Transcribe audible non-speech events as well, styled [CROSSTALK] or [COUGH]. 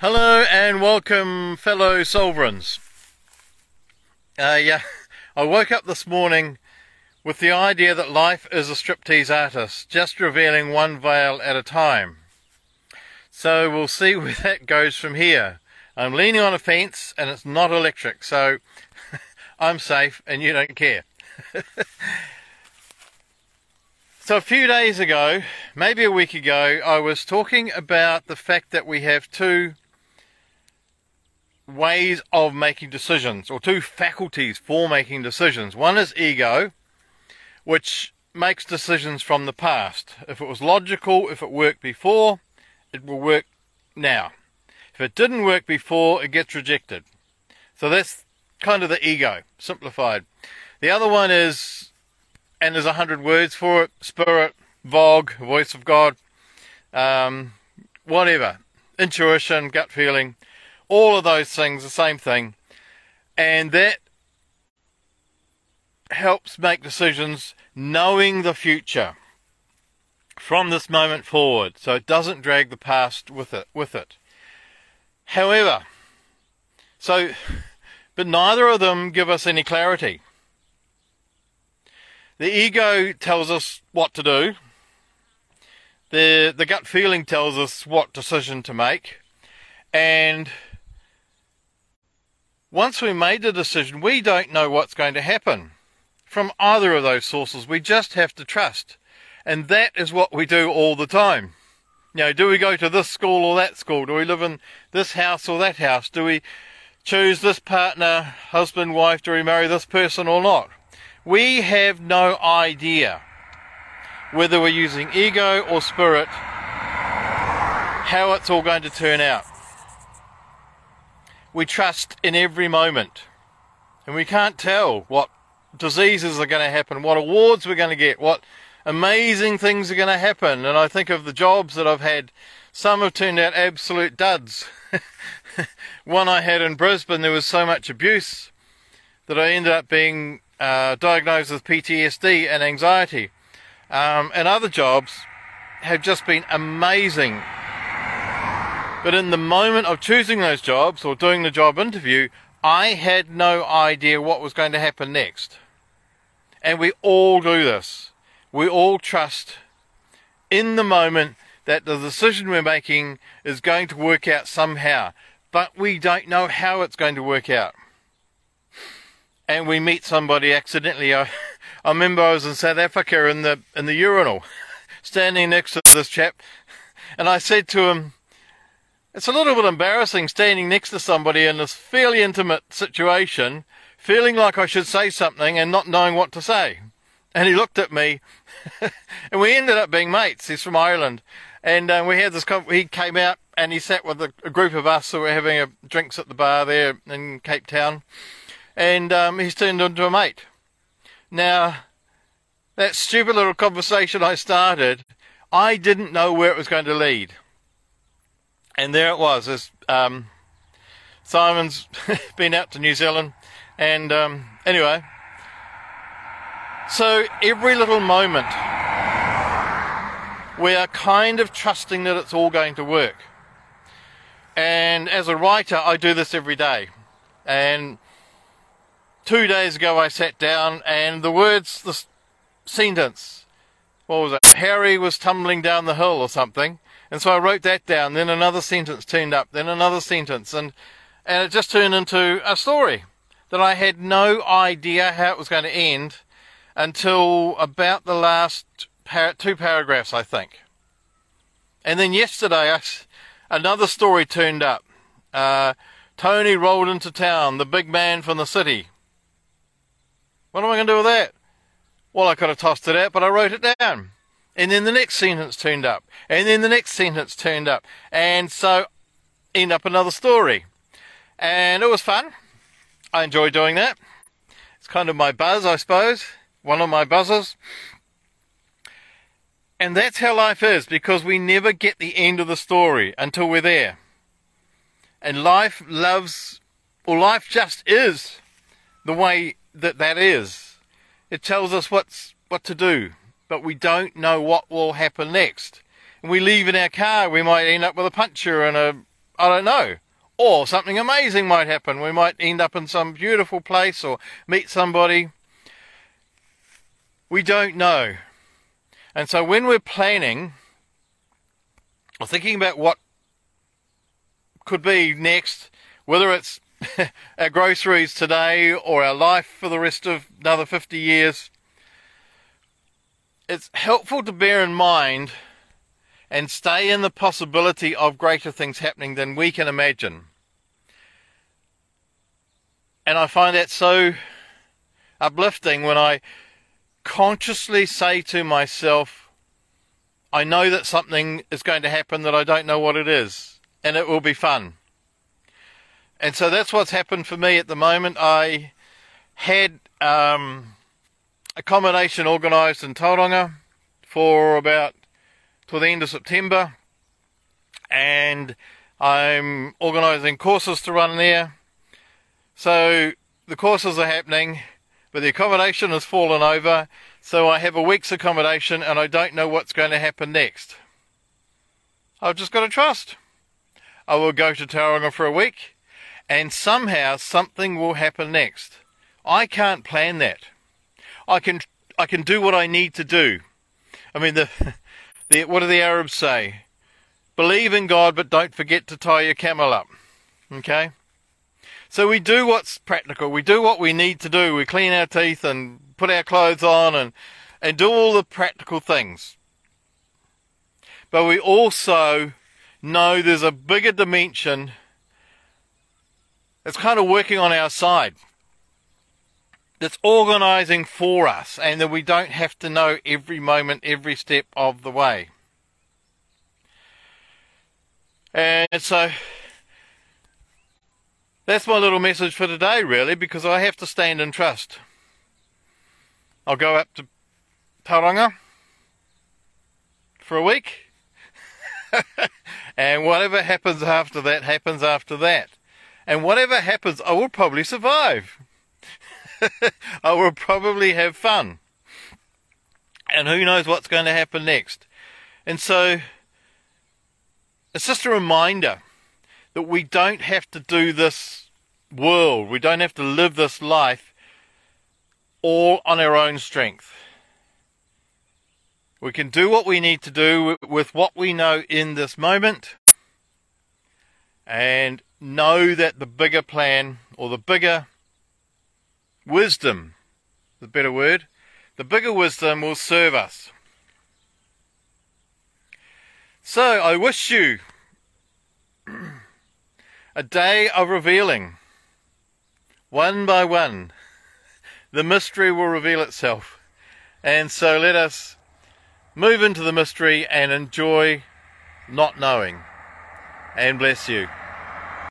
Hello and welcome, fellow sovereigns. Uh, yeah, [LAUGHS] I woke up this morning with the idea that life is a striptease artist, just revealing one veil at a time. So we'll see [LAUGHS] where that goes from here. I'm leaning on a fence and it's not electric, so [LAUGHS] I'm safe and you don't care. so a few days ago, maybe a week ago, I was talking about the fact that we have two ways of making decisions, or two faculties for making decisions. One is ego, which makes decisions from the past. If it was logical, if it worked before, it will work now. If it didn't work before, it gets rejected. So that's kind of the ego, simplified. The other one is, and there's a hundred words for it, spirit, vogue, voice of God, um, whatever, intuition, gut feeling all of those things, the same thing. And that helps make decisions knowing the future from this moment forward so it doesn't drag the past with it with it. However so but neither of them give us any clarity. The ego tells us what to do. The the gut feeling tells us what decision to make. And once we made the decision, we don't know what's going to happen from either of those sources. We just have to trust. And that is what we do all the time. You know, do we go to this school or that school? Do we live in this house or that house? Do we choose this partner, husband, wife? Do we marry this person or not? We have no idea whether we're using ego or spirit, how it's all going to turn out we trust in every moment. And we can't tell what diseases are going to happen, what awards we're going to get, what amazing things are going to happen. And I think of the jobs that I've had, some have turned out absolute duds. [LAUGHS] One I had in Brisbane, there was so much abuse that I ended up being uh, diagnosed with PTSD and anxiety. Um, and other jobs have just been amazing but in the moment of choosing those jobs or doing the job interview, I had no idea what was going to happen next. And we all do this. We all trust in the moment that the decision we're making is going to work out somehow, but we don't know how it's going to work out. And we meet somebody accidentally. I, [LAUGHS] I remember I was in South Africa in the in the urinal, [LAUGHS] standing next to this chap, and I said to him, it's a little bit embarrassing standing next to somebody in this fairly intimate situation, feeling like I should say something and not knowing what to say. And he looked at me, [LAUGHS] and we ended up being mates. He's from Ireland, and uh, we had this. he came out and he sat with a, a, group of us who were having a, drinks at the bar there in Cape Town, and um, he's turned into a mate. Now, that stupid little conversation I started, I didn't know where it was going to lead and there it was. As, um, Simon's [LAUGHS] been out to New Zealand, and um, anyway, so every little moment we are kind of trusting that it's all going to work. And as a writer, I do this every day. And two days ago, I sat down, and the words, the sentence, what was it? Harry was tumbling down the hill or something. And so I wrote that down. Then another sentence turned up. Then another sentence, and and it just turned into a story that I had no idea how it was going to end until about the last par- two paragraphs, I think. And then yesterday, I, another story turned up. Uh, Tony rolled into town, the big man from the city. What am I going to do with that? Well, I could have tossed it out, but I wrote it down. And then the next sentence turned up. And then the next sentence turned up. And so end up another story. And it was fun. I enjoy doing that. It's kind of my buzz, I suppose. One of my buzzes. And that's how life is because we never get the end of the story until we're there. And life loves, or life just is the way that that is. It tells us what's, what to do, but we don't know what will happen next. And we leave in our car, we might end up with a puncture and a, I don't know. Or something amazing might happen. We might end up in some beautiful place or meet somebody. We don't know. And so when we're planning or thinking about what could be next, whether it's [LAUGHS] our groceries today or our life for the rest of another 50 years, it's helpful to bear in mind and stay in the possibility of greater things happening than we can imagine. And I find that so uplifting when I consciously say to myself, I know that something is going to happen that I don't know what it is, and it will be fun. And so that's what's happened for me at the moment. I had um, accommodation organised in Tauranga for about till the end of September, and I'm organising courses to run there. So the courses are happening, but the accommodation has fallen over, so I have a week's accommodation and I don't know what's going to happen next. I've just got to trust. I will go to Tauranga for a week and somehow something will happen next. I can't plan that. I can I can do what I need to do. I mean the, [LAUGHS] the what do the Arabs say? Believe in God but don't forget to tie your camel up. Okay? So we do what's practical. We do what we need to do. We clean our teeth and put our clothes on and and do all the practical things. But we also know there's a bigger dimension that's kind of working on our side, that's organizing for us, and that we don't have to know every moment, every step of the way. And so that's my little message for today, really, because I have to stand and trust. I'll go up to Tauranga for a week. [LAUGHS] and whatever happens after that, happens after that. And whatever happens, I will probably survive. [LAUGHS] I will probably have fun. And who knows what's going to happen next. And so, it's just a reminder that we don't have to do this world, we don't have to live this life all on our own strength. We can do what we need to do with what we know in this moment. And know that the bigger plan or the bigger wisdom, the better word, the bigger wisdom will serve us. So I wish you [CLEARS THROAT] a day of revealing. One by one, the mystery will reveal itself. And so let us move into the mystery and enjoy not knowing. And bless you.